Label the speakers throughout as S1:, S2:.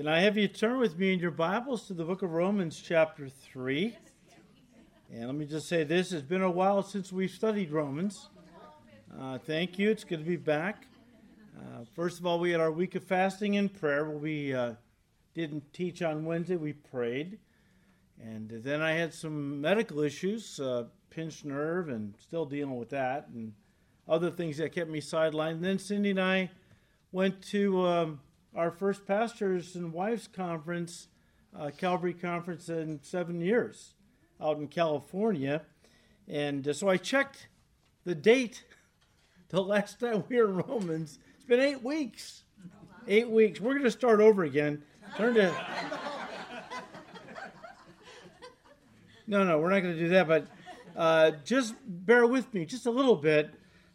S1: Can I have you turn with me in your Bibles to the book of Romans, chapter 3? And let me just say this it's been a while since we've studied Romans. Uh, thank you. It's good to be back. Uh, first of all, we had our week of fasting and prayer we uh, didn't teach on Wednesday, we prayed. And then I had some medical issues, uh, pinched nerve, and still dealing with that, and other things that kept me sidelined. And then Cindy and I went to um, our first pastors and wives conference, uh, Calvary conference in seven years out in California. And uh, so I checked the date the last time we were in Romans. It's been eight weeks. Eight weeks. We're going to start over again. Turn to. No, no, we're not going to do that, but uh, just bear with me just a little bit.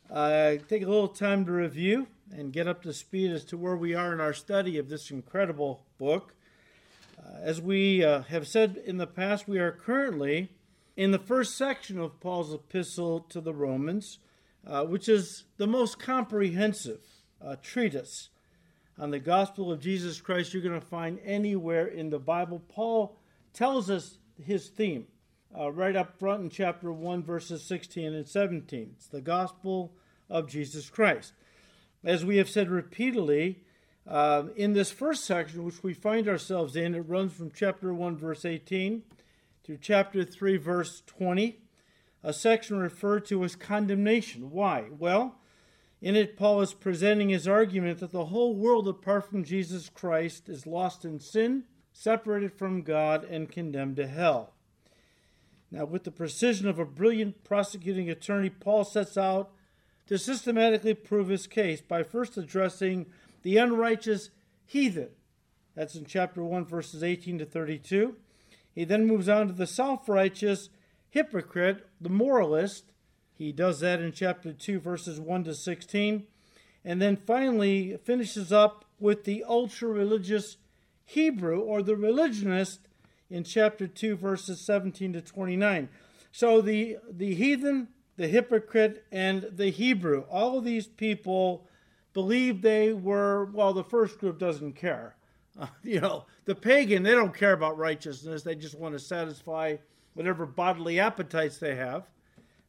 S1: Uh, take a little time to review and get up to speed as to where we are in our study of this incredible book. Uh, as we uh, have said in the past, we are currently in the first section of Paul's epistle to the Romans, uh, which is the most comprehensive uh, treatise on the gospel of Jesus Christ you're going to find anywhere in the Bible. Paul tells us his theme uh, right up front in chapter 1, verses 16 and 17. It's the gospel of Jesus Christ. As we have said repeatedly, uh, in this first section, which we find ourselves in, it runs from chapter 1, verse 18 through chapter 3, verse 20, a section referred to as condemnation. Why? Well, in it, Paul is presenting his argument that the whole world apart from Jesus Christ is lost in sin, separated from God, and condemned to hell. Now, with the precision of a brilliant prosecuting attorney, Paul sets out to systematically prove his case by first addressing the unrighteous heathen. That's in chapter 1, verses 18 to 32. He then moves on to the self righteous hypocrite, the moralist. He does that in chapter 2, verses 1 to 16. And then finally finishes up with the ultra religious Hebrew or the religionist in chapter 2, verses 17 to 29. So the, the heathen, the hypocrite, and the Hebrew. All of these people believed they were, well, the first group doesn't care. Uh, you know, the pagan, they don't care about righteousness. They just want to satisfy whatever bodily appetites they have.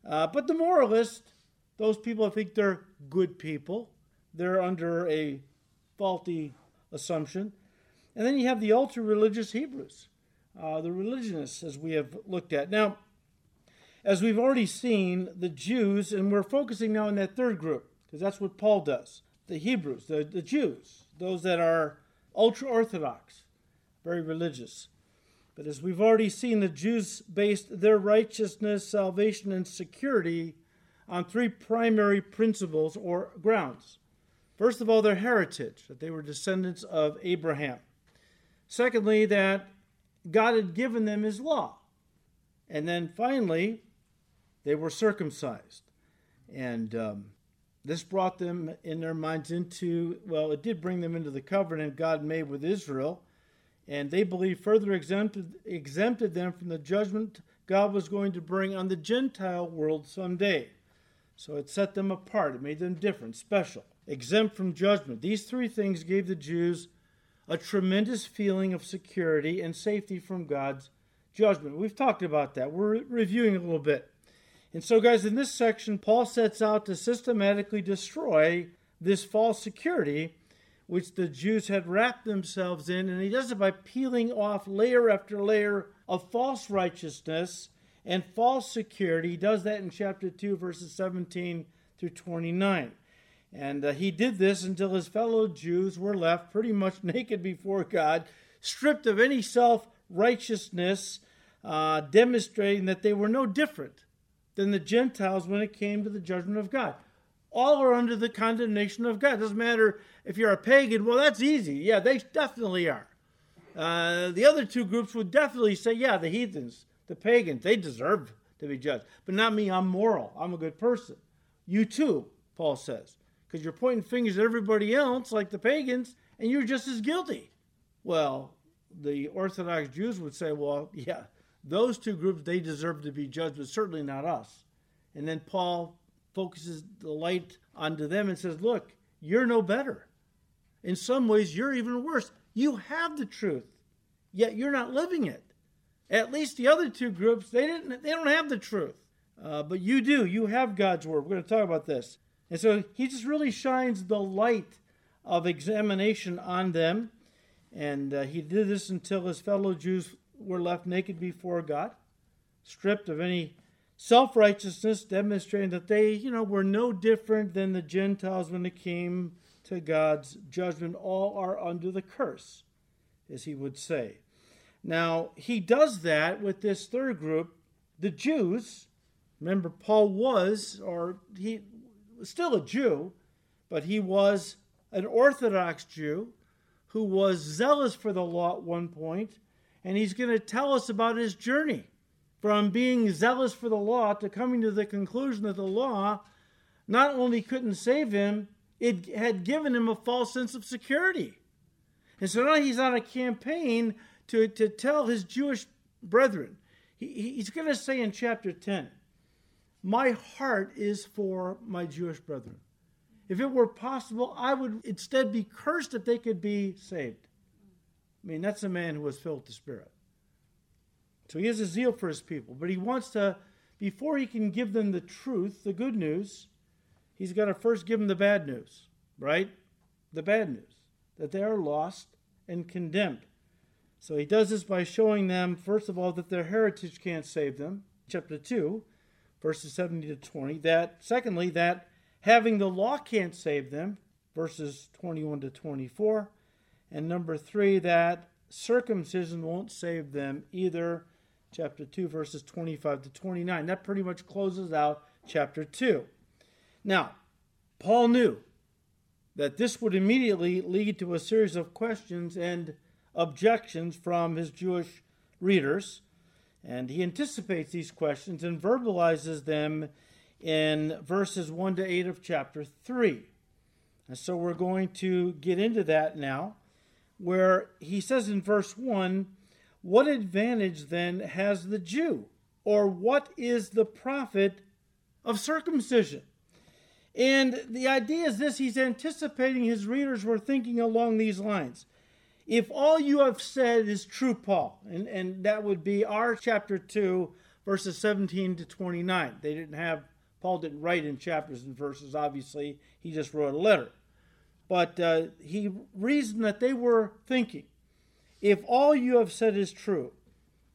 S1: Uh, but the moralist, those people think they're good people. They're under a faulty assumption. And then you have the ultra religious Hebrews, uh, the religionists, as we have looked at. Now, as we've already seen, the Jews, and we're focusing now on that third group, because that's what Paul does the Hebrews, the, the Jews, those that are ultra Orthodox, very religious. But as we've already seen, the Jews based their righteousness, salvation, and security on three primary principles or grounds. First of all, their heritage, that they were descendants of Abraham. Secondly, that God had given them his law. And then finally, they were circumcised. And um, this brought them in their minds into, well, it did bring them into the covenant God made with Israel. And they believed further exempted, exempted them from the judgment God was going to bring on the Gentile world someday. So it set them apart, it made them different, special, exempt from judgment. These three things gave the Jews a tremendous feeling of security and safety from God's judgment. We've talked about that. We're reviewing a little bit. And so, guys, in this section, Paul sets out to systematically destroy this false security which the Jews had wrapped themselves in, and he does it by peeling off layer after layer of false righteousness and false security. He does that in chapter 2, verses 17 through 29. And uh, he did this until his fellow Jews were left pretty much naked before God, stripped of any self righteousness, uh, demonstrating that they were no different than the Gentiles when it came to the judgment of God. All are under the condemnation of God. It doesn't matter if you're a pagan. Well, that's easy. Yeah, they definitely are. Uh, the other two groups would definitely say, yeah, the heathens, the pagans, they deserve to be judged. But not me. I'm moral. I'm a good person. You too, Paul says, because you're pointing fingers at everybody else, like the pagans, and you're just as guilty. Well, the Orthodox Jews would say, well, yeah, those two groups, they deserve to be judged, but certainly not us. And then Paul focuses the light onto them and says, Look, you're no better. In some ways, you're even worse. You have the truth, yet you're not living it. At least the other two groups, they didn't they don't have the truth. Uh, but you do. You have God's word. We're going to talk about this. And so he just really shines the light of examination on them. And uh, he did this until his fellow Jews were left naked before God, stripped of any self righteousness, demonstrating that they, you know, were no different than the Gentiles when it came to God's judgment. All are under the curse, as he would say. Now, he does that with this third group, the Jews. Remember, Paul was, or he was still a Jew, but he was an Orthodox Jew who was zealous for the law at one point, and he's going to tell us about his journey from being zealous for the law to coming to the conclusion that the law not only couldn't save him, it had given him a false sense of security. And so now he's on a campaign to, to tell his Jewish brethren. He, he's going to say in chapter 10, My heart is for my Jewish brethren. If it were possible, I would instead be cursed if they could be saved. I mean, that's a man who was filled with the Spirit. So he has a zeal for his people, but he wants to, before he can give them the truth, the good news, he's got to first give them the bad news, right? The bad news that they are lost and condemned. So he does this by showing them, first of all, that their heritage can't save them, chapter 2, verses 70 to 20. That, secondly, that having the law can't save them, verses 21 to 24. And number three, that circumcision won't save them either, chapter 2, verses 25 to 29. That pretty much closes out chapter 2. Now, Paul knew that this would immediately lead to a series of questions and objections from his Jewish readers. And he anticipates these questions and verbalizes them in verses 1 to 8 of chapter 3. And so we're going to get into that now, where he says in verse 1 What advantage then has the Jew? Or what is the profit of circumcision? And the idea is this he's anticipating his readers were thinking along these lines if all you have said is true, Paul, and, and that would be our chapter 2, verses 17 to 29. They didn't have, Paul didn't write in chapters and verses, obviously, he just wrote a letter. But uh, he reasoned that they were thinking if all you have said is true,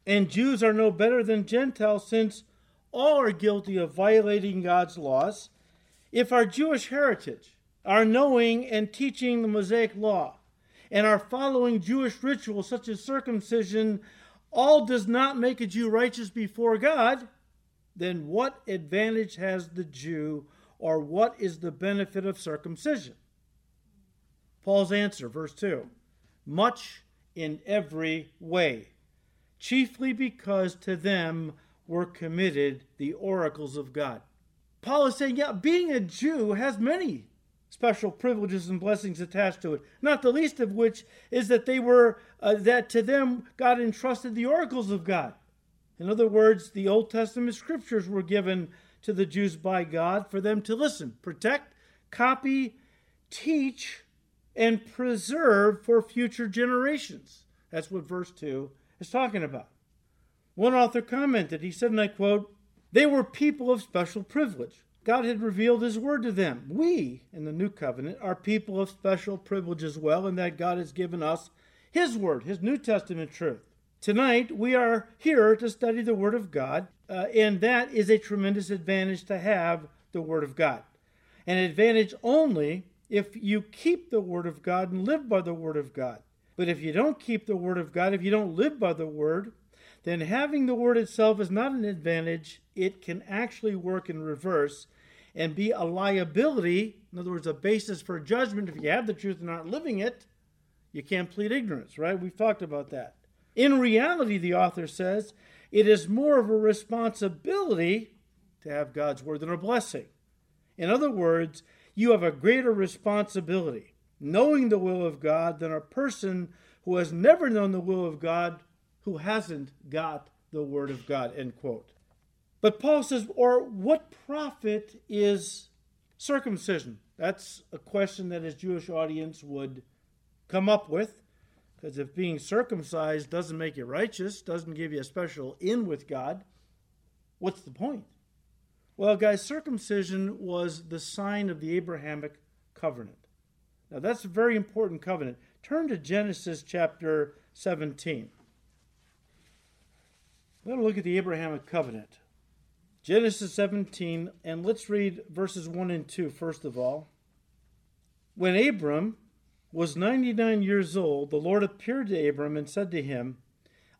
S1: and Jews are no better than Gentiles, since all are guilty of violating God's laws, if our Jewish heritage, our knowing and teaching the Mosaic law, and our following Jewish rituals such as circumcision all does not make a Jew righteous before God, then what advantage has the Jew or what is the benefit of circumcision? Paul's answer, verse 2 much in every way, chiefly because to them were committed the oracles of God. Paul is saying, yeah, being a Jew has many special privileges and blessings attached to it. Not the least of which is that they were uh, that to them God entrusted the oracles of God. In other words, the Old Testament scriptures were given to the Jews by God for them to listen, protect, copy, teach, and preserve for future generations. That's what verse 2 is talking about. One author commented, he said, and I quote, they were people of special privilege God had revealed His Word to them. We, in the New Covenant, are people of special privilege as well, in that God has given us His Word, His New Testament truth. Tonight, we are here to study the Word of God, uh, and that is a tremendous advantage to have the Word of God. An advantage only if you keep the Word of God and live by the Word of God. But if you don't keep the Word of God, if you don't live by the Word, then having the word itself is not an advantage. It can actually work in reverse and be a liability, in other words, a basis for judgment. If you have the truth and aren't living it, you can't plead ignorance, right? We've talked about that. In reality, the author says, it is more of a responsibility to have God's word than a blessing. In other words, you have a greater responsibility knowing the will of God than a person who has never known the will of God who hasn't got the word of God, end quote. But Paul says, or what profit is circumcision? That's a question that his Jewish audience would come up with. Because if being circumcised doesn't make you righteous, doesn't give you a special in with God, what's the point? Well, guys, circumcision was the sign of the Abrahamic covenant. Now, that's a very important covenant. Turn to Genesis chapter 17. We're going to look at the Abrahamic covenant. Genesis 17, and let's read verses 1 and 2 first of all. When Abram was 99 years old, the Lord appeared to Abram and said to him,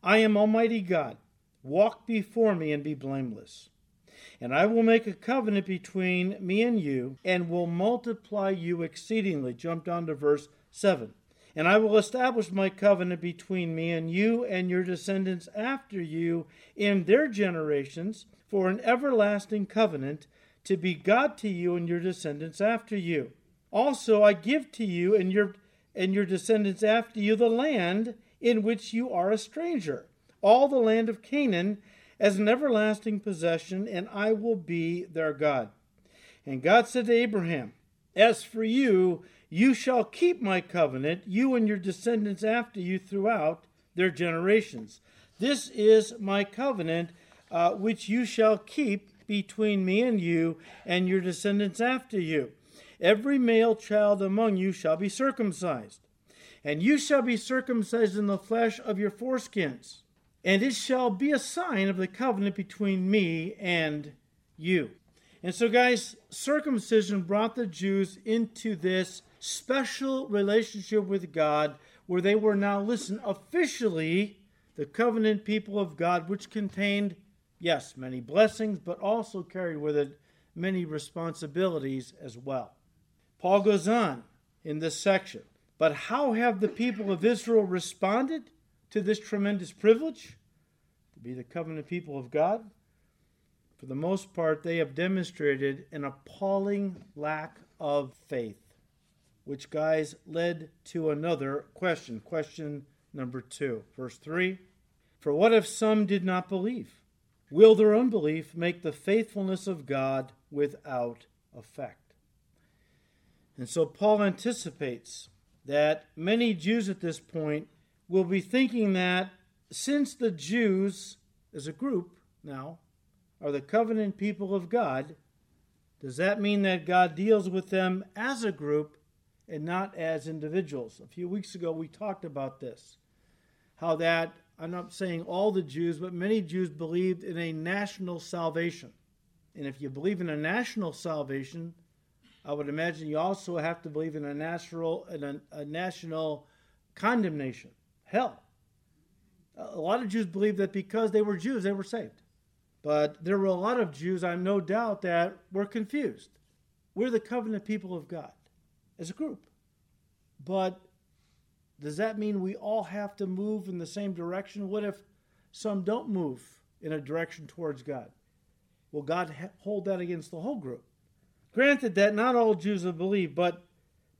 S1: I am Almighty God. Walk before me and be blameless. And I will make a covenant between me and you, and will multiply you exceedingly. Jump down to verse 7. And I will establish my covenant between me and you and your descendants after you in their generations for an everlasting covenant to be God to you and your descendants after you. Also I give to you and your and your descendants after you the land in which you are a stranger, all the land of Canaan as an everlasting possession, and I will be their God. And God said to Abraham, As for you, you shall keep my covenant, you and your descendants after you throughout their generations. This is my covenant uh, which you shall keep between me and you and your descendants after you. Every male child among you shall be circumcised, and you shall be circumcised in the flesh of your foreskins. And it shall be a sign of the covenant between me and you. And so, guys, circumcision brought the Jews into this special relationship with God where they were now, listen, officially the covenant people of God, which contained, yes, many blessings, but also carried with it many responsibilities as well. Paul goes on in this section. But how have the people of Israel responded to this tremendous privilege to be the covenant people of God? For the most part, they have demonstrated an appalling lack of faith which, guys, led to another question. Question number two, verse 3. For what if some did not believe? Will their unbelief make the faithfulness of God without effect? And so Paul anticipates that many Jews at this point will be thinking that since the Jews, as a group now, are the covenant people of God, does that mean that God deals with them as a group and not as individuals. A few weeks ago, we talked about this. How that, I'm not saying all the Jews, but many Jews believed in a national salvation. And if you believe in a national salvation, I would imagine you also have to believe in a national, in a, a national condemnation, hell. A lot of Jews believe that because they were Jews, they were saved. But there were a lot of Jews, I'm no doubt, that were confused. We're the covenant people of God as a group. But does that mean we all have to move in the same direction? What if some don't move in a direction towards God? Will God hold that against the whole group? Granted that not all Jews will believe, but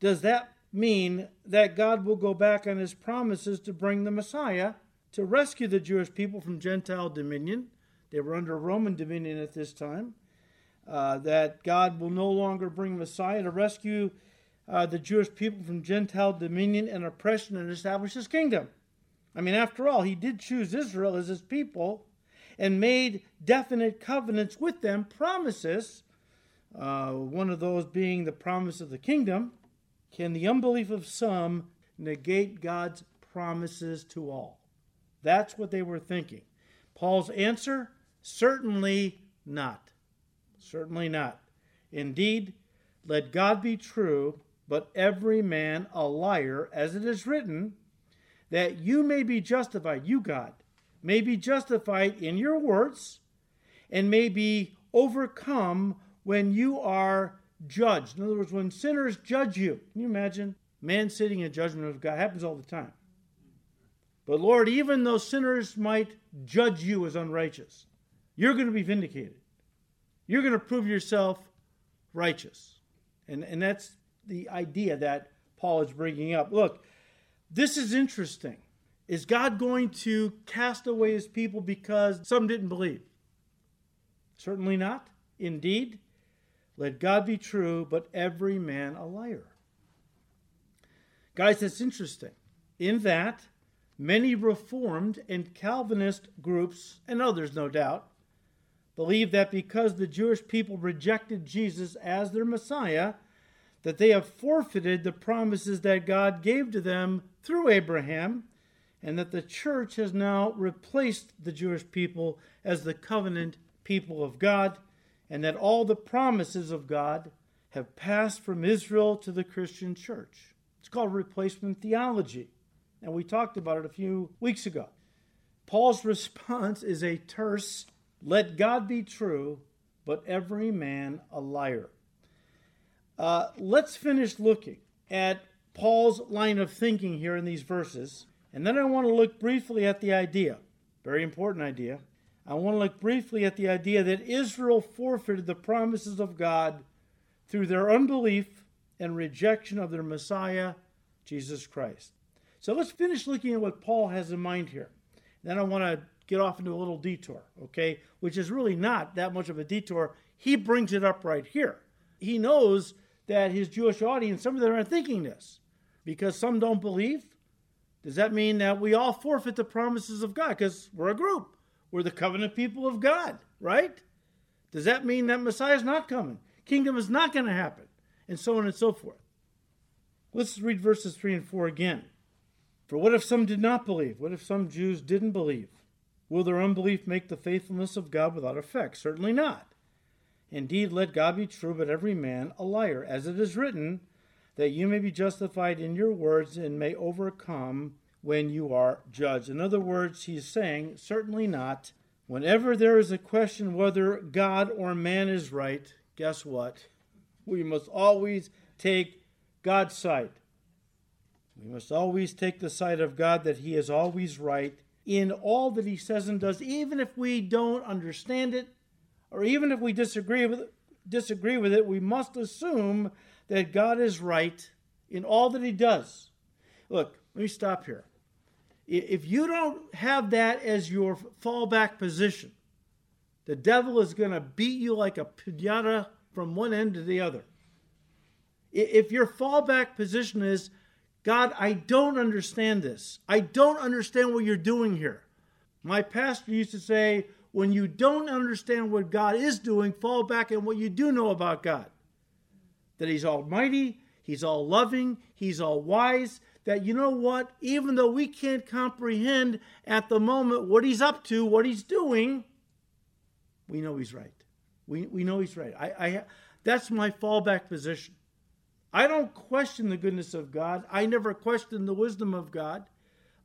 S1: does that mean that God will go back on his promises to bring the Messiah to rescue the Jewish people from Gentile dominion? They were under Roman dominion at this time. Uh, that God will no longer bring Messiah to rescue uh, the Jewish people from Gentile dominion and oppression and establish his kingdom. I mean, after all, he did choose Israel as his people and made definite covenants with them, promises, uh, one of those being the promise of the kingdom. Can the unbelief of some negate God's promises to all? That's what they were thinking. Paul's answer certainly not. Certainly not. Indeed, let God be true but every man a liar, as it is written, that you may be justified, you, God, may be justified in your words and may be overcome when you are judged. In other words, when sinners judge you. Can you imagine? Man sitting in judgment of God happens all the time. But Lord, even though sinners might judge you as unrighteous, you're going to be vindicated. You're going to prove yourself righteous. And, and that's the idea that Paul is bringing up. Look, this is interesting. Is God going to cast away his people because some didn't believe? Certainly not. Indeed, let God be true, but every man a liar. Guys, that's interesting. In that, Many Reformed and Calvinist groups, and others no doubt, believe that because the Jewish people rejected Jesus as their Messiah, that they have forfeited the promises that God gave to them through Abraham, and that the church has now replaced the Jewish people as the covenant people of God, and that all the promises of God have passed from Israel to the Christian church. It's called replacement theology, and we talked about it a few weeks ago. Paul's response is a terse, let God be true, but every man a liar. Uh, let's finish looking at Paul's line of thinking here in these verses, and then I want to look briefly at the idea, very important idea. I want to look briefly at the idea that Israel forfeited the promises of God through their unbelief and rejection of their Messiah, Jesus Christ. So let's finish looking at what Paul has in mind here. Then I want to get off into a little detour, okay, which is really not that much of a detour. He brings it up right here. He knows that his Jewish audience, some of them are thinking this because some don't believe. Does that mean that we all forfeit the promises of God? Because we're a group. We're the covenant people of God, right? Does that mean that Messiah is not coming? Kingdom is not going to happen, and so on and so forth. Let's read verses 3 and 4 again. For what if some did not believe? What if some Jews didn't believe? Will their unbelief make the faithfulness of God without effect? Certainly not. Indeed, let God be true, but every man a liar, as it is written, that you may be justified in your words and may overcome when you are judged. In other words, he's saying, certainly not. Whenever there is a question whether God or man is right, guess what? We must always take God's side. We must always take the side of God that He is always right in all that he says and does, even if we don't understand it, or even if we disagree with it, disagree with it, we must assume that God is right in all that he does. Look, let me stop here. If you don't have that as your fallback position, the devil is going to beat you like a pinata from one end to the other. If your fallback position is, God, I don't understand this. I don't understand what you're doing here. My pastor used to say, when you don't understand what God is doing, fall back on what you do know about God. That He's almighty, He's all loving, He's all wise. That you know what? Even though we can't comprehend at the moment what He's up to, what He's doing, we know He's right. We, we know He's right. I, I, that's my fallback position. I don't question the goodness of God. I never question the wisdom of God.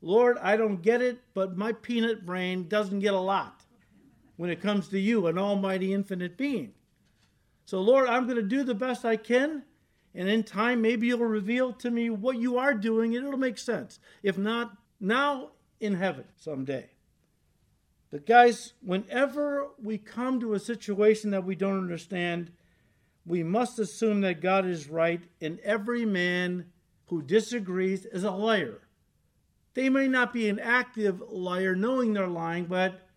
S1: Lord, I don't get it, but my peanut brain doesn't get a lot when it comes to you, an almighty infinite being. So, Lord, I'm going to do the best I can, and in time, maybe you'll reveal to me what you are doing, and it'll make sense. If not, now in heaven someday. But, guys, whenever we come to a situation that we don't understand, we must assume that God is right, and every man who disagrees is a liar. They may not be an active liar, knowing they're lying, but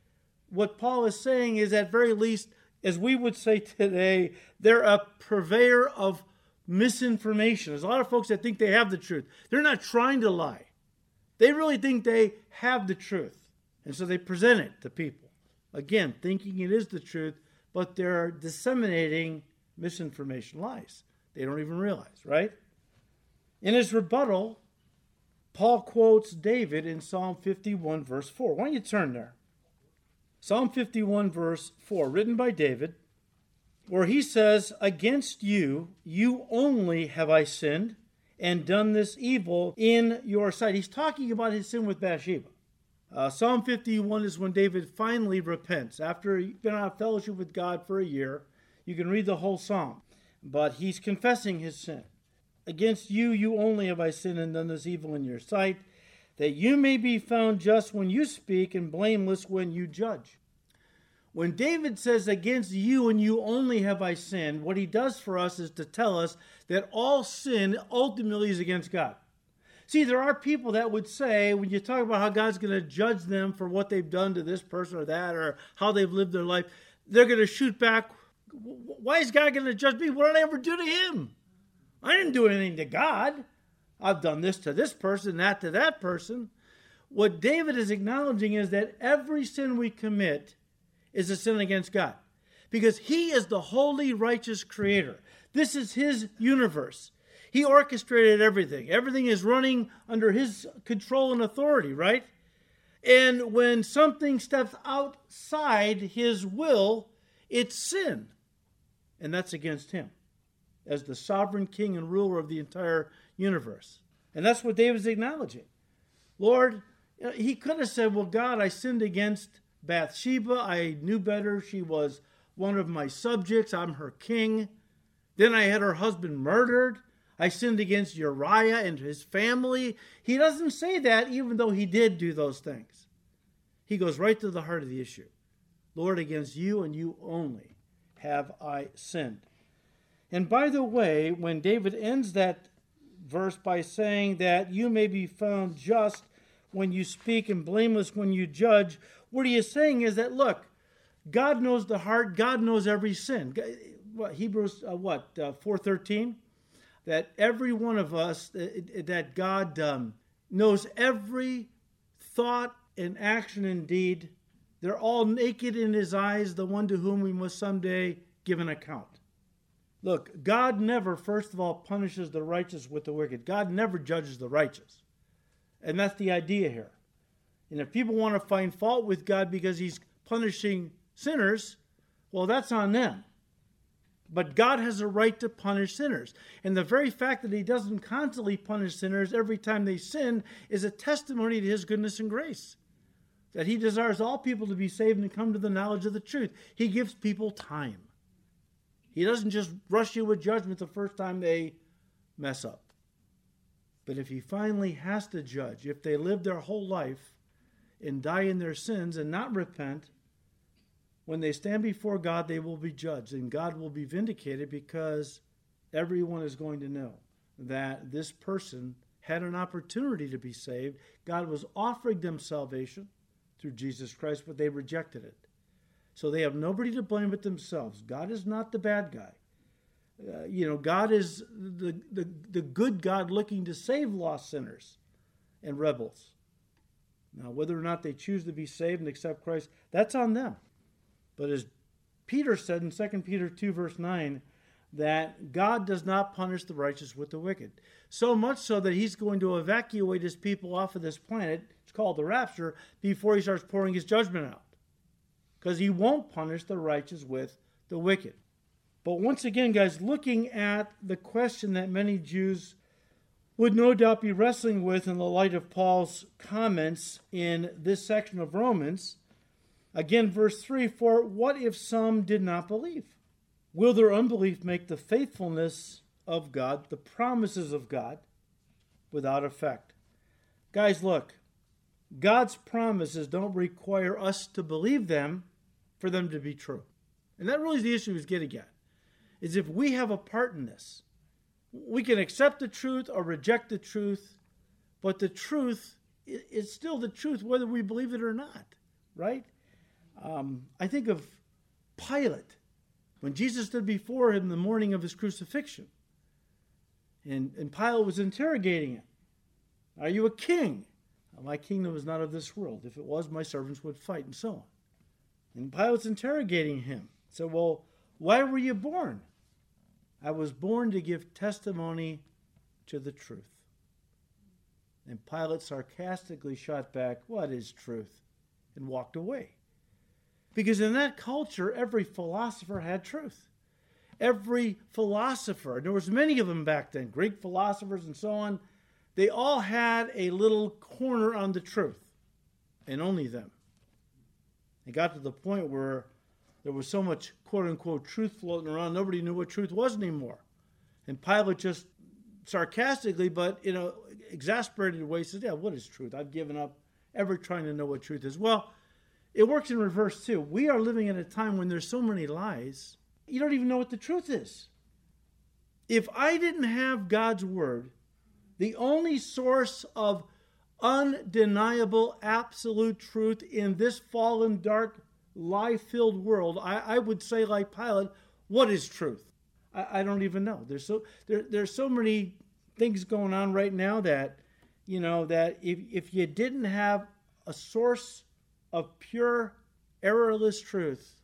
S1: what Paul is saying is, at very least, as we would say today, they're a purveyor of misinformation. There's a lot of folks that think they have the truth. They're not trying to lie, they really think they have the truth. And so they present it to people. Again, thinking it is the truth, but they're disseminating misinformation lies. They don't even realize, right? In his rebuttal, Paul quotes David in Psalm 51, verse 4. Why don't you turn there? Psalm 51, verse 4, written by David, where he says, Against you, you only have I sinned and done this evil in your sight. He's talking about his sin with Bathsheba. Uh, Psalm 51 is when David finally repents. After he's been out of fellowship with God for a year, you can read the whole psalm. But he's confessing his sin. Against you, you only have I sinned and done this evil in your sight, that you may be found just when you speak and blameless when you judge. When David says, Against you and you only have I sinned, what he does for us is to tell us that all sin ultimately is against God. See, there are people that would say, when you talk about how God's going to judge them for what they've done to this person or that, or how they've lived their life, they're going to shoot back why is God going to judge me? What did I ever do to him? I didn't do anything to God. I've done this to this person, that to that person. what David is acknowledging is that every sin we commit is a sin against God because he is the holy, righteous creator. This is his universe. He orchestrated everything. Everything is running under his control and authority, right? And when something steps outside his will, it's sin. And that's against him as the sovereign king and ruler of the entire universe. And that's what David's acknowledging. Lord, he could have said, Well, God, I sinned against Bathsheba. I knew better. She was one of my subjects. I'm her king. Then I had her husband murdered. I sinned against Uriah and his family. He doesn't say that, even though he did do those things. He goes right to the heart of the issue. Lord, against you and you only have I sinned. And by the way, when David ends that verse by saying that you may be found just when you speak and blameless when you judge, what he is saying is that, look, God knows the heart, God knows every sin. What, Hebrews, uh, what, uh, 413? That every one of us, uh, that God um, knows every thought and action and deed. They're all naked in his eyes, the one to whom we must someday give an account. Look, God never, first of all, punishes the righteous with the wicked. God never judges the righteous. And that's the idea here. And if people want to find fault with God because he's punishing sinners, well, that's on them. But God has a right to punish sinners. And the very fact that he doesn't constantly punish sinners every time they sin is a testimony to his goodness and grace. That he desires all people to be saved and to come to the knowledge of the truth. He gives people time. He doesn't just rush you with judgment the first time they mess up. But if he finally has to judge, if they live their whole life and die in their sins and not repent, when they stand before God, they will be judged and God will be vindicated because everyone is going to know that this person had an opportunity to be saved. God was offering them salvation through Jesus Christ, but they rejected it. So they have nobody to blame but themselves. God is not the bad guy. Uh, you know, God is the, the, the good God looking to save lost sinners and rebels. Now, whether or not they choose to be saved and accept Christ, that's on them. But as Peter said in 2 Peter 2, verse 9, that God does not punish the righteous with the wicked. So much so that he's going to evacuate his people off of this planet, it's called the rapture, before he starts pouring his judgment out because he won't punish the righteous with the wicked. But once again, guys, looking at the question that many Jews would no doubt be wrestling with in the light of Paul's comments in this section of Romans, again, verse 3 For what if some did not believe? Will their unbelief make the faithfulness of God, the promises of God, without effect? Guys, look, God's promises don't require us to believe them for them to be true. And that really is the issue he's getting at. Is if we have a part in this, we can accept the truth or reject the truth, but the truth is still the truth whether we believe it or not, right? Um, I think of Pilate when Jesus stood before him the morning of his crucifixion. And, and Pilate was interrogating him. Are you a king? my kingdom is not of this world. If it was, my servants would fight, and so on. And Pilate's interrogating him. Said, well, why were you born? I was born to give testimony to the truth. And Pilate sarcastically shot back, What is truth? and walked away. Because in that culture, every philosopher had truth. Every philosopher, and there was many of them back then, Greek philosophers and so on, they all had a little corner on the truth, and only them. It got to the point where there was so much quote unquote truth floating around, nobody knew what truth was anymore. And Pilate just sarcastically, but in a exasperated way, says, Yeah, what is truth? I've given up ever trying to know what truth is. Well, it works in reverse too. We are living in a time when there's so many lies, you don't even know what the truth is. If I didn't have God's word, the only source of undeniable, absolute truth in this fallen, dark, lie filled world, I, I, would say, like Pilate, what is truth? I, I don't even know. There's so there, there's so many things going on right now that you know, that if, if you didn't have a source of pure, errorless truth,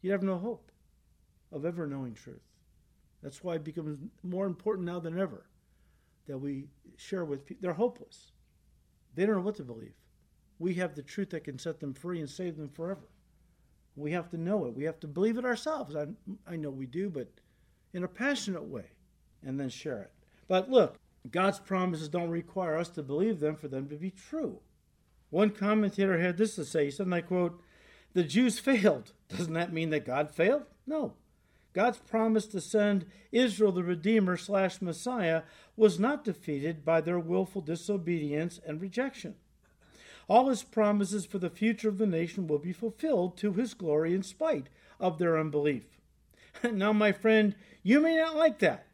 S1: you'd have no hope of ever knowing truth. That's why it becomes more important now than ever that we share with people. They're hopeless. They don't know what to believe. We have the truth that can set them free and save them forever. We have to know it. We have to believe it ourselves. I, I know we do, but in a passionate way, and then share it. But look, God's promises don't require us to believe them for them to be true. One commentator had this to say. He said, and I quote, The Jews failed. Doesn't that mean that God failed? No. God's promise to send Israel the Redeemer slash Messiah was not defeated by their willful disobedience and rejection. All his promises for the future of the nation will be fulfilled to his glory in spite of their unbelief. now, my friend, you may not like that,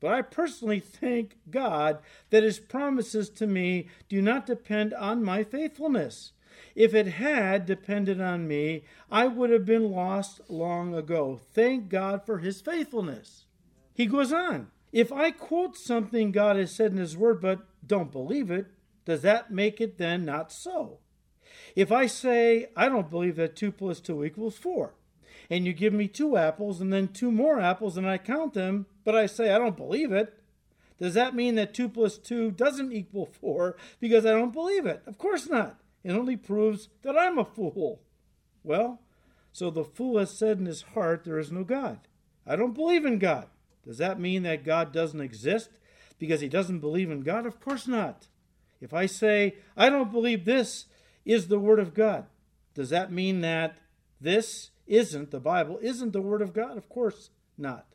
S1: but I personally thank God that his promises to me do not depend on my faithfulness. If it had depended on me, I would have been lost long ago. Thank God for his faithfulness. He goes on. If I quote something God has said in his word but don't believe it, does that make it then not so? If I say, I don't believe that 2 plus 2 equals 4, and you give me two apples and then two more apples and I count them, but I say I don't believe it, does that mean that 2 plus 2 doesn't equal 4 because I don't believe it? Of course not. It only proves that I'm a fool. Well, so the fool has said in his heart, There is no God. I don't believe in God. Does that mean that God doesn't exist because he doesn't believe in God? Of course not. If I say, I don't believe this is the Word of God, does that mean that this isn't, the Bible isn't the Word of God? Of course not.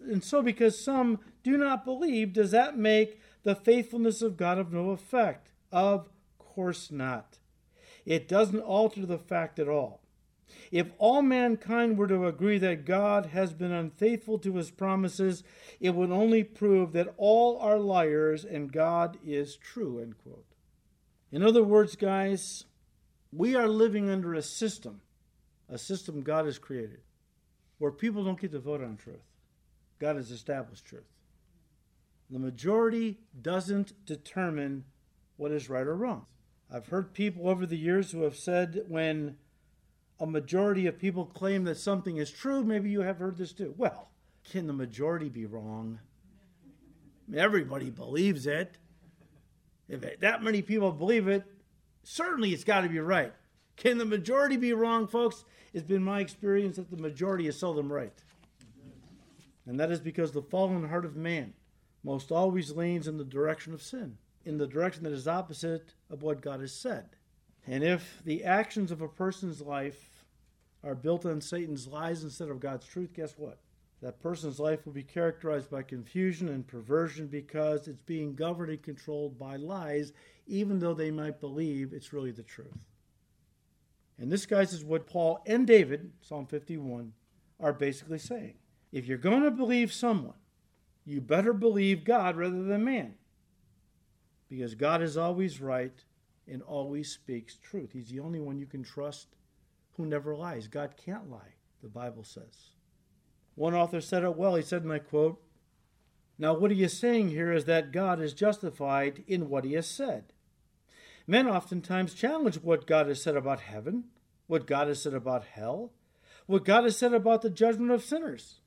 S1: And so, because some do not believe, does that make the faithfulness of God of no effect? Of course not it doesn't alter the fact at all. If all mankind were to agree that God has been unfaithful to his promises, it would only prove that all are liars and God is true. End quote. In other words, guys, we are living under a system, a system God has created, where people don't get to vote on truth. God has established truth. The majority doesn't determine what is right or wrong. I've heard people over the years who have said when a majority of people claim that something is true, maybe you have heard this too. Well, can the majority be wrong? Everybody believes it. If that many people believe it, certainly it's got to be right. Can the majority be wrong, folks? It's been my experience that the majority is seldom right. And that is because the fallen heart of man most always leans in the direction of sin in the direction that is opposite of what God has said. And if the actions of a person's life are built on Satan's lies instead of God's truth, guess what? That person's life will be characterized by confusion and perversion because it's being governed and controlled by lies, even though they might believe it's really the truth. And this, guys, is what Paul and David, Psalm 51, are basically saying. If you're going to believe someone, you better believe God rather than man because God is always right and always speaks truth. He's the only one you can trust who never lies. God can't lie, the Bible says. One author said it well. He said, and I quote, Now, what he is saying here is that God is justified in what he has said. Men oftentimes challenge what God has said about heaven, what God has said about hell, what God has said about the judgment of sinners.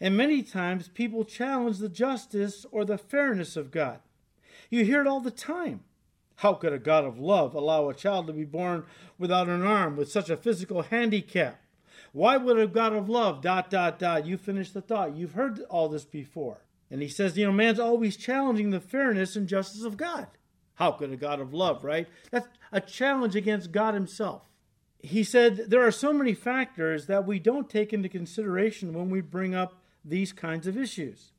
S1: And many times people challenge the justice or the fairness of God. You hear it all the time. How could a God of love allow a child to be born without an arm, with such a physical handicap? Why would a God of love, dot, dot, dot? You finish the thought. You've heard all this before. And he says, you know, man's always challenging the fairness and justice of God. How could a God of love, right? That's a challenge against God himself. He said, there are so many factors that we don't take into consideration when we bring up these kinds of issues.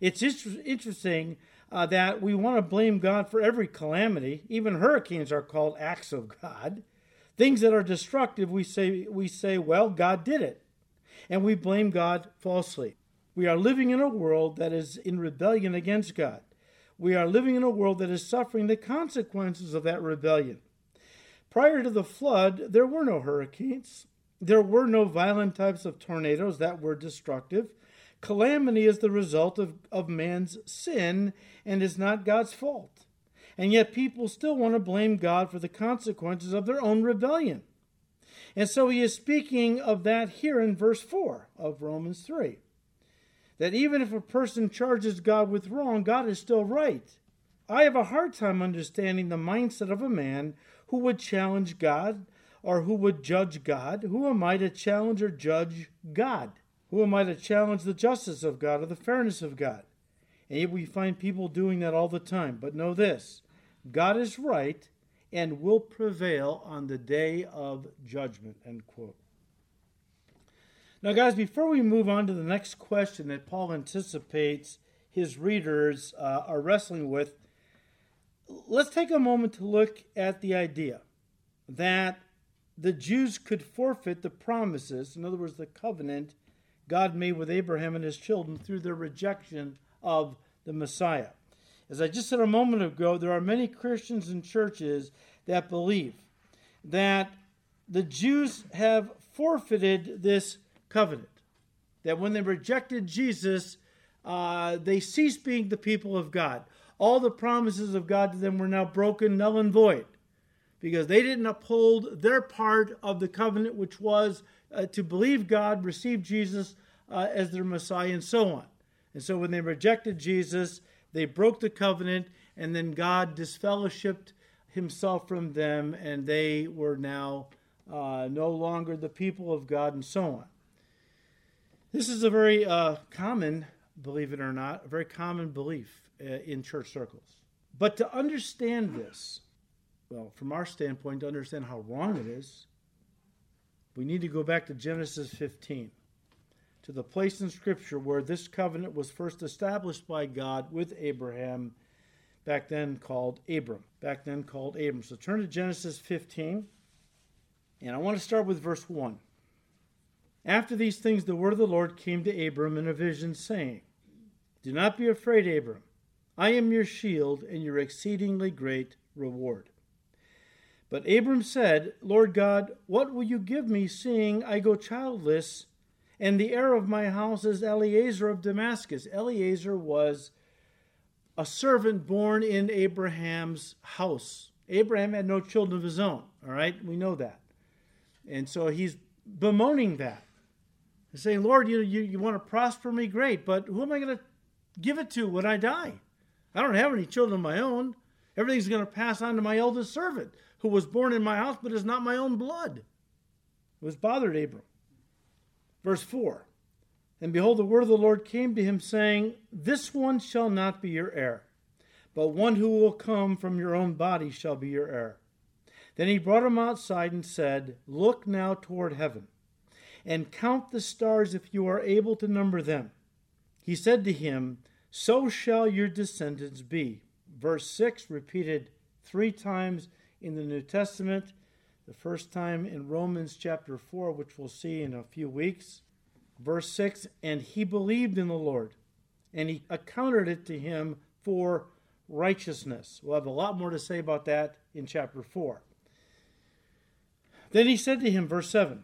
S1: It's interesting uh, that we want to blame God for every calamity. Even hurricanes are called acts of God. Things that are destructive, we say, we say, well, God did it. And we blame God falsely. We are living in a world that is in rebellion against God. We are living in a world that is suffering the consequences of that rebellion. Prior to the flood, there were no hurricanes. There were no violent types of tornadoes that were destructive. Calamity is the result of, of man's sin and is not God's fault. And yet people still want to blame God for the consequences of their own rebellion. And so he is speaking of that here in verse 4 of Romans 3. That even if a person charges God with wrong, God is still right. I have a hard time understanding the mindset of a man who would challenge God or who would judge God. Who am I to challenge or judge God? Who am I to challenge the justice of God or the fairness of God? And yet we find people doing that all the time. But know this God is right and will prevail on the day of judgment. End quote. Now, guys, before we move on to the next question that Paul anticipates his readers uh, are wrestling with, let's take a moment to look at the idea that the Jews could forfeit the promises, in other words, the covenant God made with Abraham and his children through their rejection of the Messiah. As I just said a moment ago, there are many Christians and churches that believe that the Jews have forfeited this covenant, that when they rejected Jesus, uh, they ceased being the people of God. All the promises of God to them were now broken, null and void, because they didn't uphold their part of the covenant, which was uh, to believe God, receive Jesus uh, as their Messiah, and so on. And so when they rejected Jesus, they broke the covenant, and then God disfellowshipped himself from them, and they were now uh, no longer the people of God, and so on. This is a very uh, common, believe it or not, a very common belief uh, in church circles. But to understand this, well, from our standpoint, to understand how wrong it is, we need to go back to Genesis 15 to the place in Scripture where this covenant was first established by God with Abraham, back then called Abram. Back then called Abram. So turn to Genesis 15, and I want to start with verse 1. After these things, the word of the Lord came to Abram in a vision, saying, Do not be afraid, Abram. I am your shield and your exceedingly great reward. But Abram said, Lord God, what will you give me, seeing I go childless? And the heir of my house is Eliezer of Damascus. Eliezer was a servant born in Abraham's house. Abraham had no children of his own, all right? We know that. And so he's bemoaning that. He's saying, Lord, you, you, you want to prosper me? Great, but who am I going to give it to when I die? I don't have any children of my own. Everything's going to pass on to my eldest servant, who was born in my house but is not my own blood. It was bothered Abram. Verse 4 And behold, the word of the Lord came to him, saying, This one shall not be your heir, but one who will come from your own body shall be your heir. Then he brought him outside and said, Look now toward heaven, and count the stars if you are able to number them. He said to him, So shall your descendants be. Verse 6 repeated three times in the New Testament the first time in Romans chapter 4, which we'll see in a few weeks. Verse 6 And he believed in the Lord, and he accounted it to him for righteousness. We'll have a lot more to say about that in chapter 4. Then he said to him, verse 7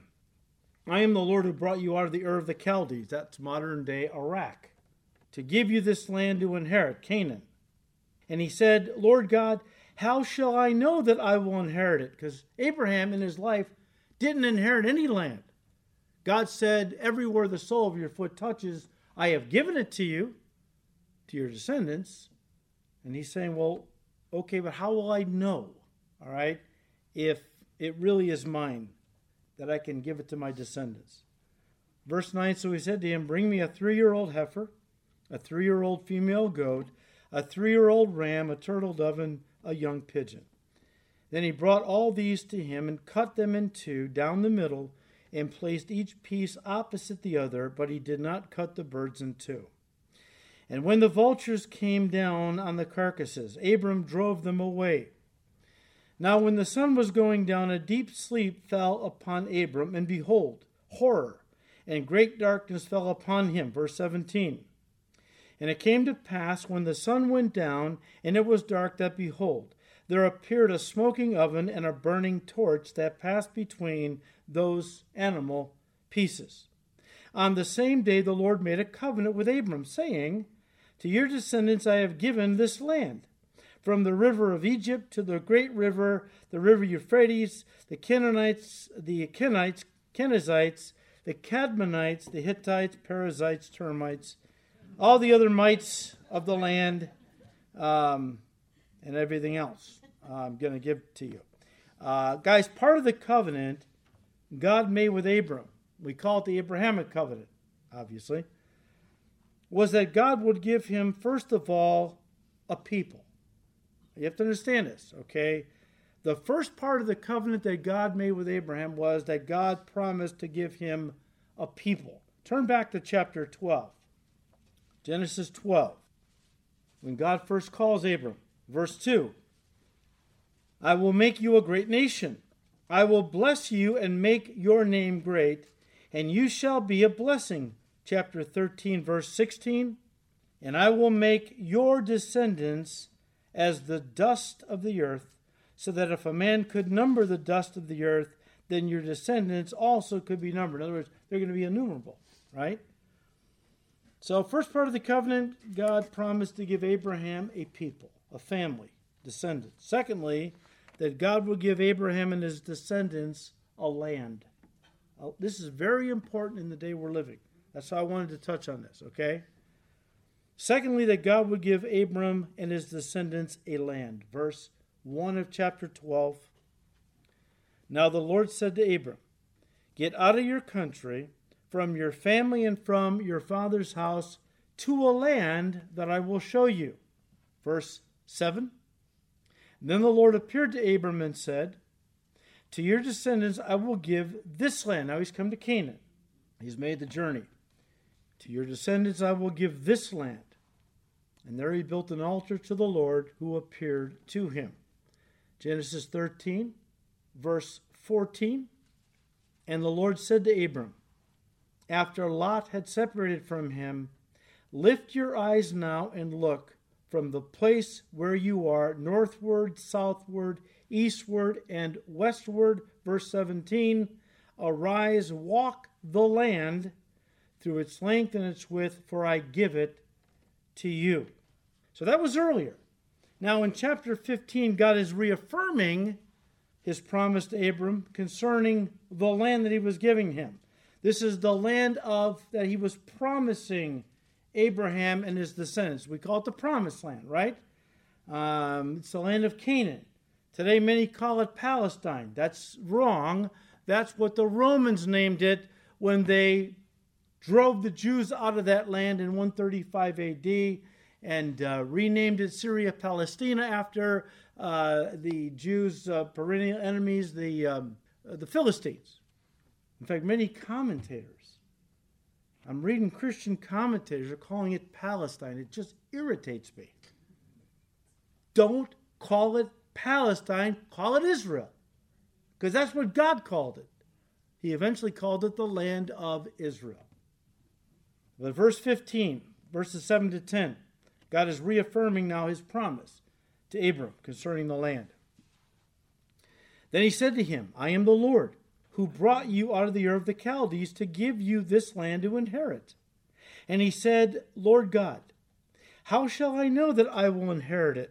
S1: I am the Lord who brought you out of the Ur of the Chaldees, that's modern day Iraq, to give you this land to inherit, Canaan. And he said, Lord God, how shall I know that I will inherit it? Because Abraham in his life didn't inherit any land. God said, Everywhere the sole of your foot touches, I have given it to you, to your descendants. And he's saying, Well, okay, but how will I know, all right, if it really is mine, that I can give it to my descendants? Verse 9 So he said to him, Bring me a three year old heifer, a three year old female goat, a three year old ram, a turtle dove, and a young pigeon. Then he brought all these to him and cut them in two down the middle and placed each piece opposite the other, but he did not cut the birds in two. And when the vultures came down on the carcasses, Abram drove them away. Now, when the sun was going down, a deep sleep fell upon Abram, and behold, horror and great darkness fell upon him. Verse 17. And it came to pass when the sun went down and it was dark that behold, there appeared a smoking oven and a burning torch that passed between those animal pieces. On the same day, the Lord made a covenant with Abram, saying, To your descendants I have given this land. from the river of Egypt to the great river, the river Euphrates, the Canaanites, the Kenites, Kenizzites, the Kadmonites, the Hittites, Perizzites, Termites, all the other mites of the land, um, and everything else I'm going to give to you. Uh, guys, part of the covenant God made with Abram, we call it the Abrahamic covenant, obviously, was that God would give him, first of all, a people. You have to understand this, okay? The first part of the covenant that God made with Abraham was that God promised to give him a people. Turn back to chapter 12. Genesis 12. When God first calls Abram, verse 2 I will make you a great nation. I will bless you and make your name great, and you shall be a blessing. Chapter 13, verse 16. And I will make your descendants as the dust of the earth, so that if a man could number the dust of the earth, then your descendants also could be numbered. In other words, they're going to be innumerable, right? So, first part of the covenant, God promised to give Abraham a people, a family, descendants. Secondly, that God will give Abraham and his descendants a land. Uh, this is very important in the day we're living. That's how I wanted to touch on this, okay? Secondly, that God would give Abram and his descendants a land. Verse 1 of chapter 12. Now the Lord said to Abram, Get out of your country, from your family, and from your father's house to a land that I will show you. Verse 7. Then the Lord appeared to Abram and said, To your descendants I will give this land. Now he's come to Canaan, he's made the journey. To your descendants I will give this land. And there he built an altar to the Lord who appeared to him. Genesis 13, verse 14. And the Lord said to Abram, after Lot had separated from him, Lift your eyes now and look from the place where you are northward, southward, eastward, and westward. Verse 17 Arise, walk the land through its length and its width, for I give it to you. So that was earlier. Now in chapter 15, God is reaffirming his promise to Abram concerning the land that he was giving him. This is the land of that he was promising Abraham and his descendants. We call it the promised land, right? Um, it's the land of Canaan. Today, many call it Palestine. That's wrong. That's what the Romans named it when they drove the Jews out of that land in 135 AD and uh, renamed it Syria Palestina after uh, the Jews' uh, perennial enemies, the, um, the Philistines. In fact, many commentators, I'm reading Christian commentators, are calling it Palestine. It just irritates me. Don't call it Palestine, call it Israel. Because that's what God called it. He eventually called it the land of Israel. But verse 15, verses 7 to 10, God is reaffirming now his promise to Abram concerning the land. Then he said to him, I am the Lord who brought you out of the Ur of the Chaldees to give you this land to inherit. And he said, Lord God, how shall I know that I will inherit it?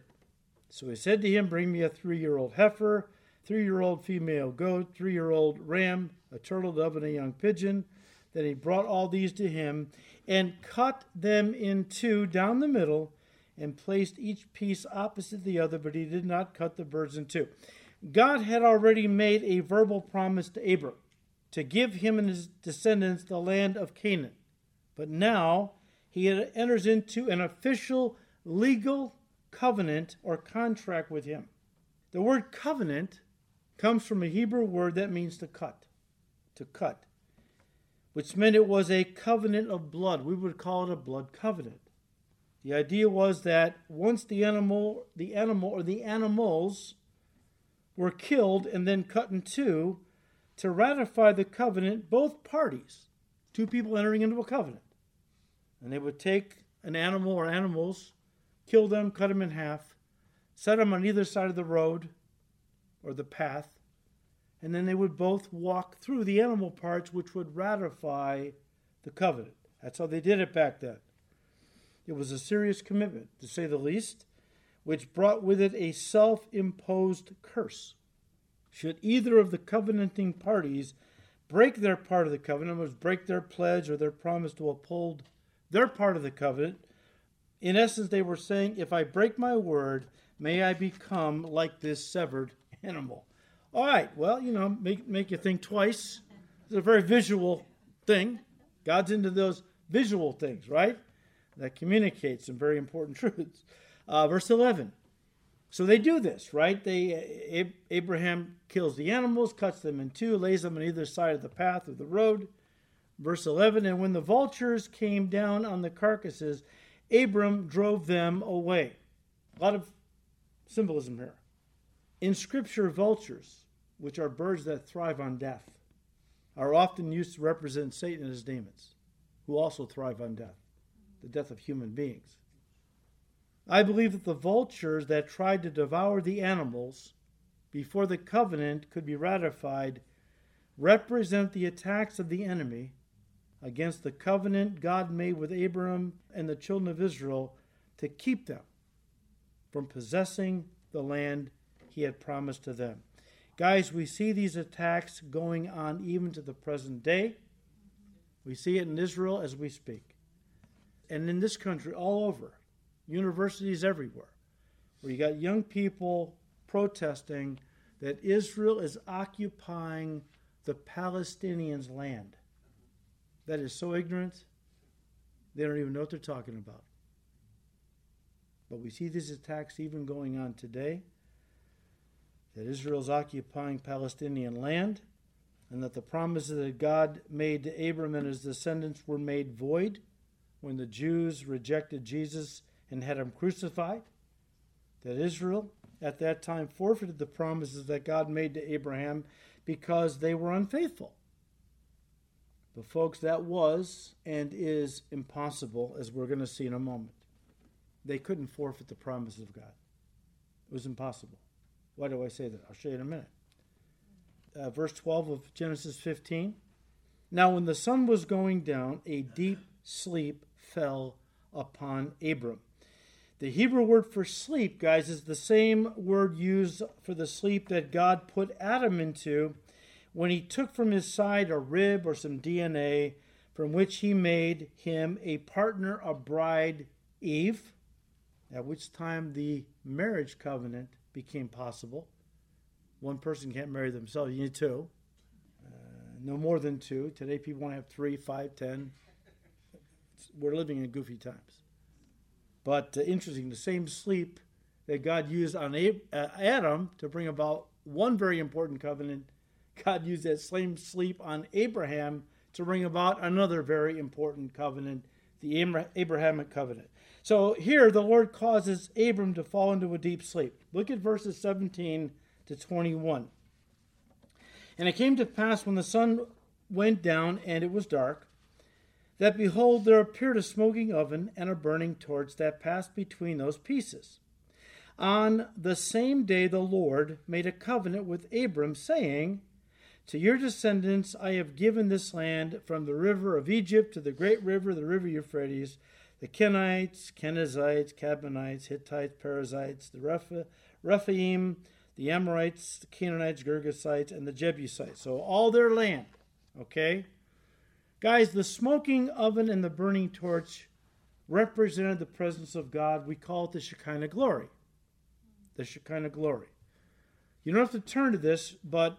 S1: So he said to him, Bring me a three year old heifer, three year old female goat, three year old ram, a turtle dove, and a young pigeon. Then he brought all these to him and cut them in two down the middle and placed each piece opposite the other, but he did not cut the birds in two. God had already made a verbal promise to Abram to give him and his descendants the land of Canaan. But now he enters into an official legal covenant or contract with him. The word covenant comes from a Hebrew word that means to cut. To cut. Which meant it was a covenant of blood. We would call it a blood covenant. The idea was that once the animal, the animal or the animals were killed and then cut in two to ratify the covenant, both parties, two people entering into a covenant. And they would take an animal or animals, kill them, cut them in half, set them on either side of the road or the path, and then they would both walk through the animal parts, which would ratify the covenant. That's how they did it back then. It was a serious commitment, to say the least which brought with it a self imposed curse. Should either of the covenanting parties break their part of the covenant, was break their pledge or their promise to uphold their part of the covenant, in essence, they were saying, if I break my word, may I become like this severed animal. All right, well, you know, make, make you think twice. It's a very visual thing. God's into those visual things, right? That communicates some very important truths. Uh, verse 11 so they do this, right? They Abraham kills the animals, cuts them in two, lays them on either side of the path of the road. Verse 11, and when the vultures came down on the carcasses, Abram drove them away. A lot of symbolism here. In Scripture, vultures, which are birds that thrive on death, are often used to represent Satan and his demons, who also thrive on death, the death of human beings. I believe that the vultures that tried to devour the animals before the covenant could be ratified represent the attacks of the enemy against the covenant God made with Abraham and the children of Israel to keep them from possessing the land he had promised to them. Guys, we see these attacks going on even to the present day. We see it in Israel as we speak. And in this country, all over universities everywhere, where you got young people protesting that Israel is occupying the Palestinians' land. That is so ignorant, they don't even know what they're talking about. But we see these attacks even going on today that Israel is occupying Palestinian land, and that the promises that God made to Abram and his descendants were made void when the Jews rejected Jesus and had him crucified, that Israel at that time forfeited the promises that God made to Abraham because they were unfaithful. But, folks, that was and is impossible, as we're going to see in a moment. They couldn't forfeit the promises of God, it was impossible. Why do I say that? I'll show you in a minute. Uh, verse 12 of Genesis 15. Now, when the sun was going down, a deep sleep fell upon Abram. The Hebrew word for sleep, guys, is the same word used for the sleep that God put Adam into when he took from his side a rib or some DNA from which he made him a partner, a bride, Eve, at which time the marriage covenant became possible. One person can't marry themselves, you need two. Uh, no more than two. Today people want to have three, five, ten. We're living in goofy times. But uh, interesting, the same sleep that God used on Ab- uh, Adam to bring about one very important covenant, God used that same sleep on Abraham to bring about another very important covenant, the Abrahamic covenant. So here the Lord causes Abram to fall into a deep sleep. Look at verses 17 to 21. And it came to pass when the sun went down and it was dark, that behold, there appeared a smoking oven and a burning torch that passed between those pieces. On the same day, the Lord made a covenant with Abram, saying, To your descendants I have given this land from the river of Egypt to the great river, the river Euphrates, the Kenites, Kenizzites, Kadmonites, Hittites, Perizzites, the Rephaim, the Amorites, the Canaanites, Girgashites, and the Jebusites. So all their land, okay? Guys, the smoking oven and the burning torch represented the presence of God. We call it the Shekinah glory. The Shekinah glory. You don't have to turn to this, but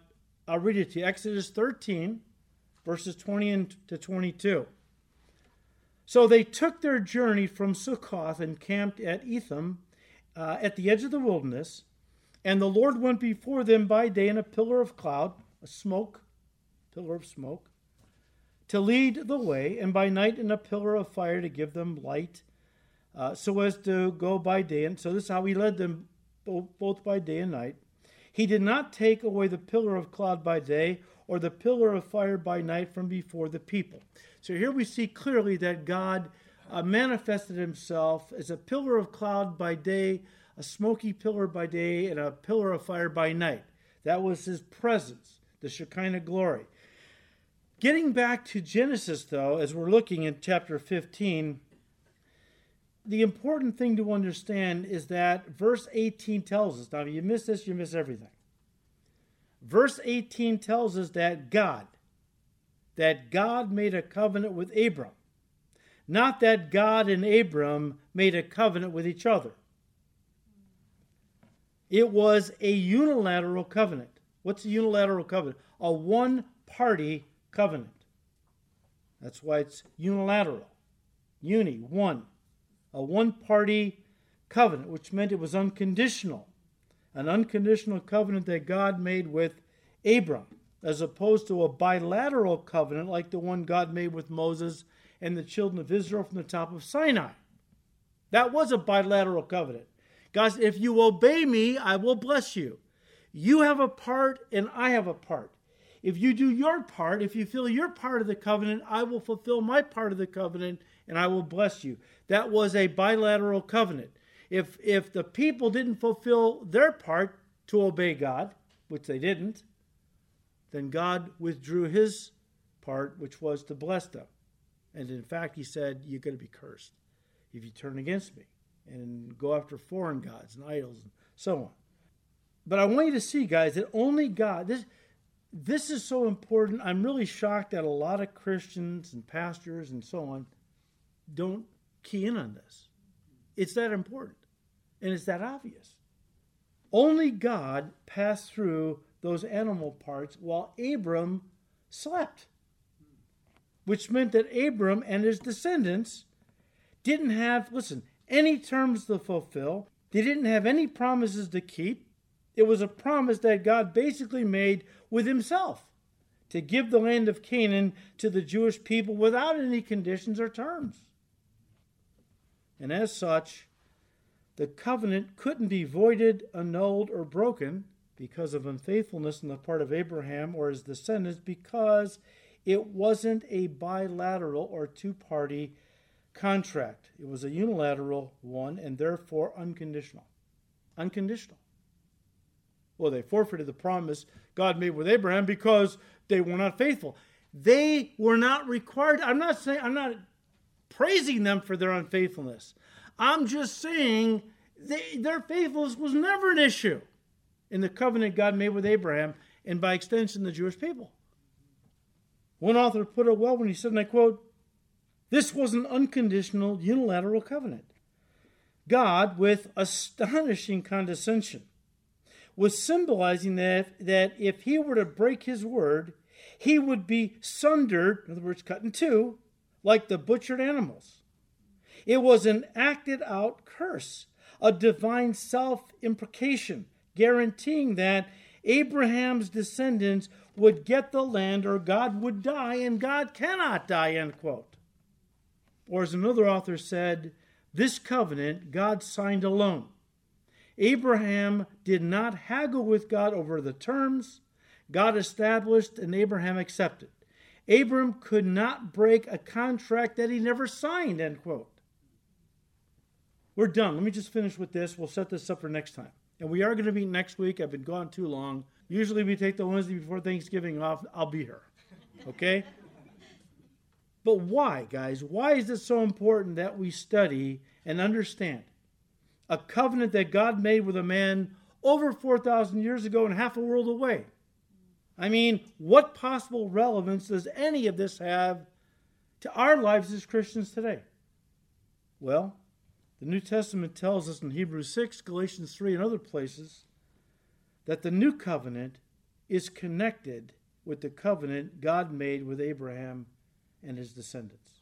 S1: I'll read it to you. Exodus 13, verses 20 to 22. So they took their journey from Sukkoth and camped at Etham uh, at the edge of the wilderness. And the Lord went before them by day in a pillar of cloud, a smoke, pillar of smoke, to lead the way, and by night in a pillar of fire to give them light, uh, so as to go by day. And so this is how he led them both, by day and night. He did not take away the pillar of cloud by day or the pillar of fire by night from before the people. So here we see clearly that God uh, manifested himself as a pillar of cloud by day, a smoky pillar by day, and a pillar of fire by night. That was his presence, the Shekinah glory. Getting back to Genesis, though, as we're looking at chapter 15, the important thing to understand is that verse 18 tells us now, if you miss this, you miss everything. Verse 18 tells us that God, that God made a covenant with Abram. Not that God and Abram made a covenant with each other. It was a unilateral covenant. What's a unilateral covenant? A one party covenant. That's why it's unilateral. Uni, one. A one party covenant, which meant it was unconditional. An unconditional covenant that God made with Abram, as opposed to a bilateral covenant like the one God made with Moses and the children of Israel from the top of Sinai. That was a bilateral covenant. God said, If you obey me, I will bless you. You have a part, and I have a part. If you do your part, if you fill your part of the covenant, I will fulfill my part of the covenant and I will bless you. That was a bilateral covenant. If, if the people didn't fulfill their part to obey God, which they didn't, then God withdrew his part, which was to bless them. And in fact, he said, You're going to be cursed if you turn against me and go after foreign gods and idols and so on. But I want you to see, guys, that only God, this, this is so important. I'm really shocked that a lot of Christians and pastors and so on don't key in on this. It's that important and it's that obvious. Only God passed through those animal parts while Abram slept, which meant that Abram and his descendants didn't have, listen, any terms to fulfill. They didn't have any promises to keep. It was a promise that God basically made with himself to give the land of Canaan to the Jewish people without any conditions or terms. And as such, the covenant couldn't be voided, annulled, or broken because of unfaithfulness on the part of Abraham or his descendants because it wasn't a bilateral or two party contract. It was a unilateral one and therefore unconditional. Unconditional. Well, they forfeited the promise God made with Abraham because they were not faithful. They were not required. I'm not saying, I'm not praising them for their unfaithfulness. I'm just saying they, their faithfulness was never an issue in the covenant God made with Abraham and by extension the Jewish people. One author put it well when he said, and I quote, This was an unconditional unilateral covenant. God, with astonishing condescension, was symbolizing that, that if he were to break his word, he would be sundered, in other words, cut in two, like the butchered animals. It was an acted out curse, a divine self imprecation, guaranteeing that Abraham's descendants would get the land or God would die, and God cannot die, end quote. Or as another author said, this covenant God signed alone. Abraham did not haggle with God over the terms. God established and Abraham accepted. Abram could not break a contract that he never signed, end quote. We're done. Let me just finish with this. We'll set this up for next time. And we are going to meet next week. I've been gone too long. Usually we take the Wednesday before Thanksgiving off. I'll be here. Okay? but why, guys? Why is it so important that we study and understand a covenant that God made with a man over 4,000 years ago and half a world away? I mean, what possible relevance does any of this have to our lives as Christians today? Well, the New Testament tells us in Hebrews 6, Galatians 3, and other places that the new covenant is connected with the covenant God made with Abraham and his descendants.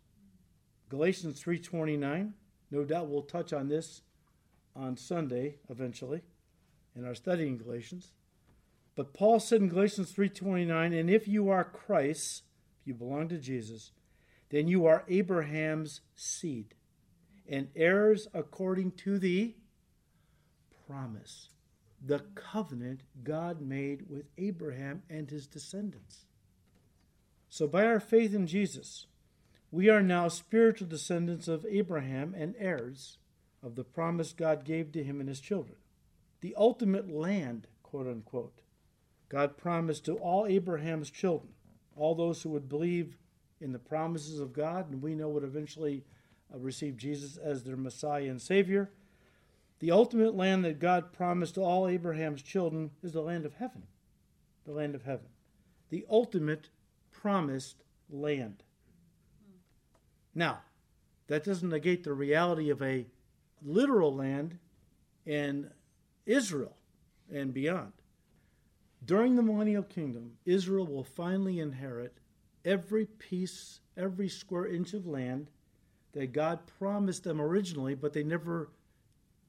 S1: Galatians 3:29, no doubt we'll touch on this on Sunday eventually in our study in Galatians. But Paul said in Galatians 3:29, "And if you are Christ, if you belong to Jesus, then you are Abraham's seed and heirs according to the promise, the covenant God made with Abraham and his descendants. So, by our faith in Jesus, we are now spiritual descendants of Abraham and heirs of the promise God gave to him and his children. The ultimate land, quote unquote, God promised to all Abraham's children, all those who would believe in the promises of God, and we know would eventually uh, receive Jesus as their Messiah and Savior. The ultimate land that God promised to all Abraham's children is the land of heaven. The land of heaven. The ultimate promised land. Now, that doesn't negate the reality of a literal land in Israel and beyond. During the millennial kingdom, Israel will finally inherit every piece, every square inch of land that God promised them originally, but they never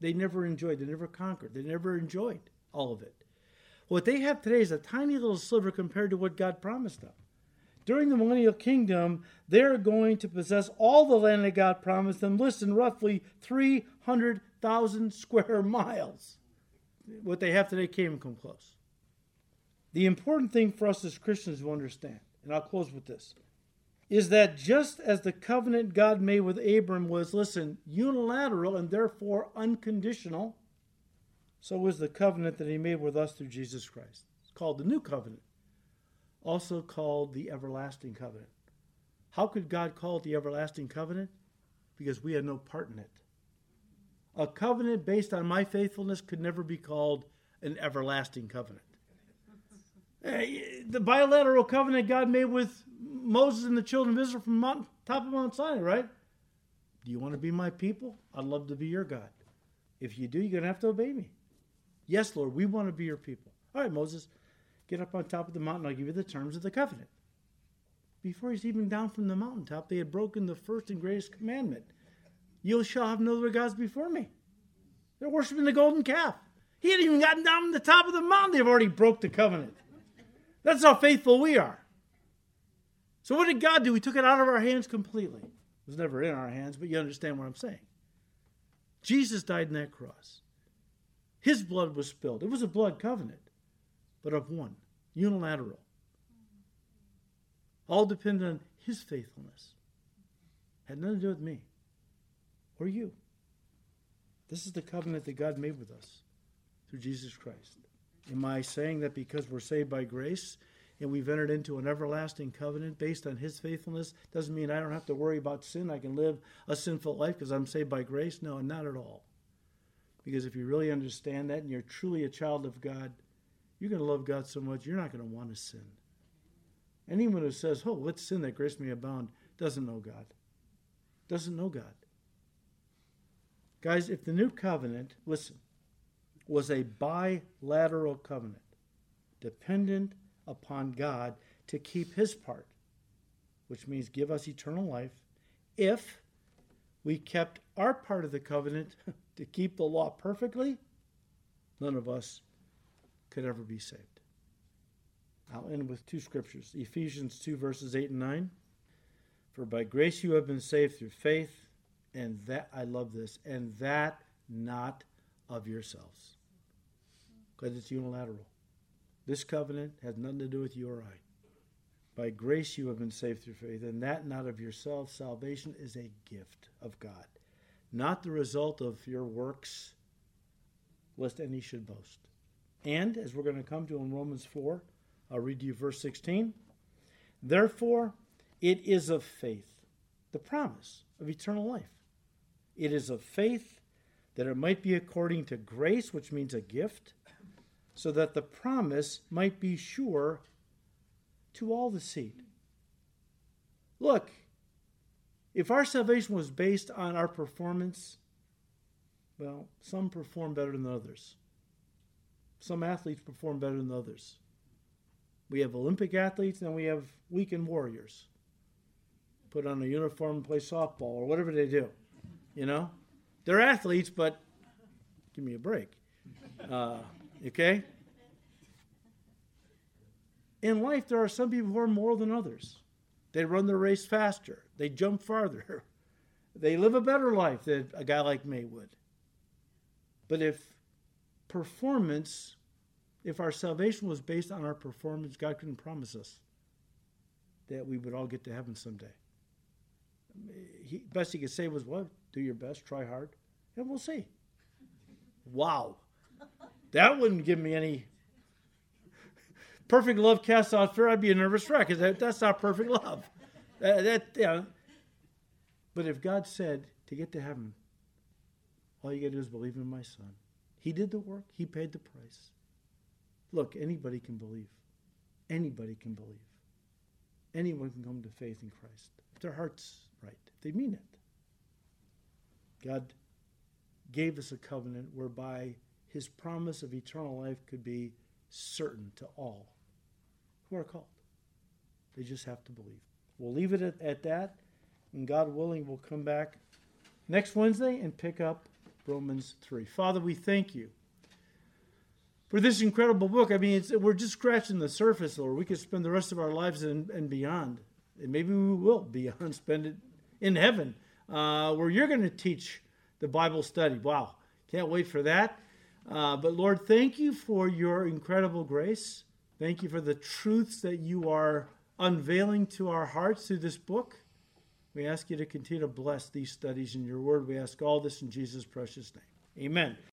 S1: they never enjoyed, they never conquered, they never enjoyed all of it. What they have today is a tiny little sliver compared to what God promised them. During the millennial kingdom, they're going to possess all the land that God promised them. Listen, roughly 300,000 square miles. What they have today can't even come close. The important thing for us as Christians to understand, and I'll close with this, is that just as the covenant God made with Abram was, listen, unilateral and therefore unconditional, so was the covenant that he made with us through Jesus Christ. It's called the new covenant, also called the everlasting covenant. How could God call it the everlasting covenant? Because we had no part in it. A covenant based on my faithfulness could never be called an everlasting covenant. Eh, the bilateral covenant God made with Moses and the children of Israel from Mount, top of Mount Sinai, right? Do you want to be my people? I'd love to be your God. If you do, you're going to have to obey me. Yes, Lord, we want to be your people. All right, Moses, get up on top of the mountain. I'll give you the terms of the covenant. Before he's even down from the mountaintop, they had broken the first and greatest commandment You shall have no other gods before me. They're worshiping the golden calf. He hadn't even gotten down from the top of the mountain. They've already broke the covenant. That's how faithful we are. So, what did God do? He took it out of our hands completely. It was never in our hands, but you understand what I'm saying. Jesus died on that cross. His blood was spilled. It was a blood covenant, but of one, unilateral. All depended on his faithfulness. Had nothing to do with me or you. This is the covenant that God made with us through Jesus Christ. Am I saying that because we're saved by grace and we've entered into an everlasting covenant based on his faithfulness doesn't mean I don't have to worry about sin? I can live a sinful life because I'm saved by grace? No, not at all. Because if you really understand that and you're truly a child of God, you're going to love God so much you're not going to want to sin. Anyone who says, Oh, let's sin that grace may abound, doesn't know God. Doesn't know God. Guys, if the new covenant, listen, was a bilateral covenant, dependent upon God to keep his part, which means give us eternal life, if we kept our part of the covenant to keep the law perfectly, none of us could ever be saved. I'll end with two scriptures Ephesians 2, verses 8 and 9. For by grace you have been saved through faith, and that, I love this, and that not of yourselves because it's unilateral. This covenant has nothing to do with you or I. By grace you have been saved through faith, and that not of yourself. Salvation is a gift of God, not the result of your works, lest any should boast. And, as we're going to come to in Romans 4, I'll read you verse 16. Therefore, it is of faith, the promise of eternal life. It is of faith that it might be according to grace, which means a gift so that the promise might be sure to all the seed. Look, if our salvation was based on our performance, well, some perform better than others. Some athletes perform better than others. We have Olympic athletes, and we have weekend warriors. Put on a uniform and play softball or whatever they do. You know? They're athletes, but give me a break. Uh, Okay? In life, there are some people who are more than others. They run the race faster, they jump farther, they live a better life than a guy like me would. But if performance, if our salvation was based on our performance, God couldn't promise us that we would all get to heaven someday. He, best he could say was, "What? Do your best, try hard, and we'll see." Wow. That wouldn't give me any perfect love cast out fear. I'd be a nervous wreck that, that's not perfect love. That, that know, But if God said to get to heaven, all you got to do is believe in my son. He did the work, he paid the price. Look, anybody can believe. Anybody can believe. Anyone can come to faith in Christ if their heart's right, if they mean it. God gave us a covenant whereby his promise of eternal life could be certain to all who are called. They just have to believe. We'll leave it at, at that, and God willing, we'll come back next Wednesday and pick up Romans 3. Father, we thank you for this incredible book. I mean, we're just scratching the surface, Lord. We could spend the rest of our lives and, and beyond, and maybe we will beyond, spend it in heaven, uh, where you're going to teach the Bible study. Wow, can't wait for that. Uh, but Lord, thank you for your incredible grace. Thank you for the truths that you are unveiling to our hearts through this book. We ask you to continue to bless these studies in your word. We ask all this in Jesus' precious name. Amen.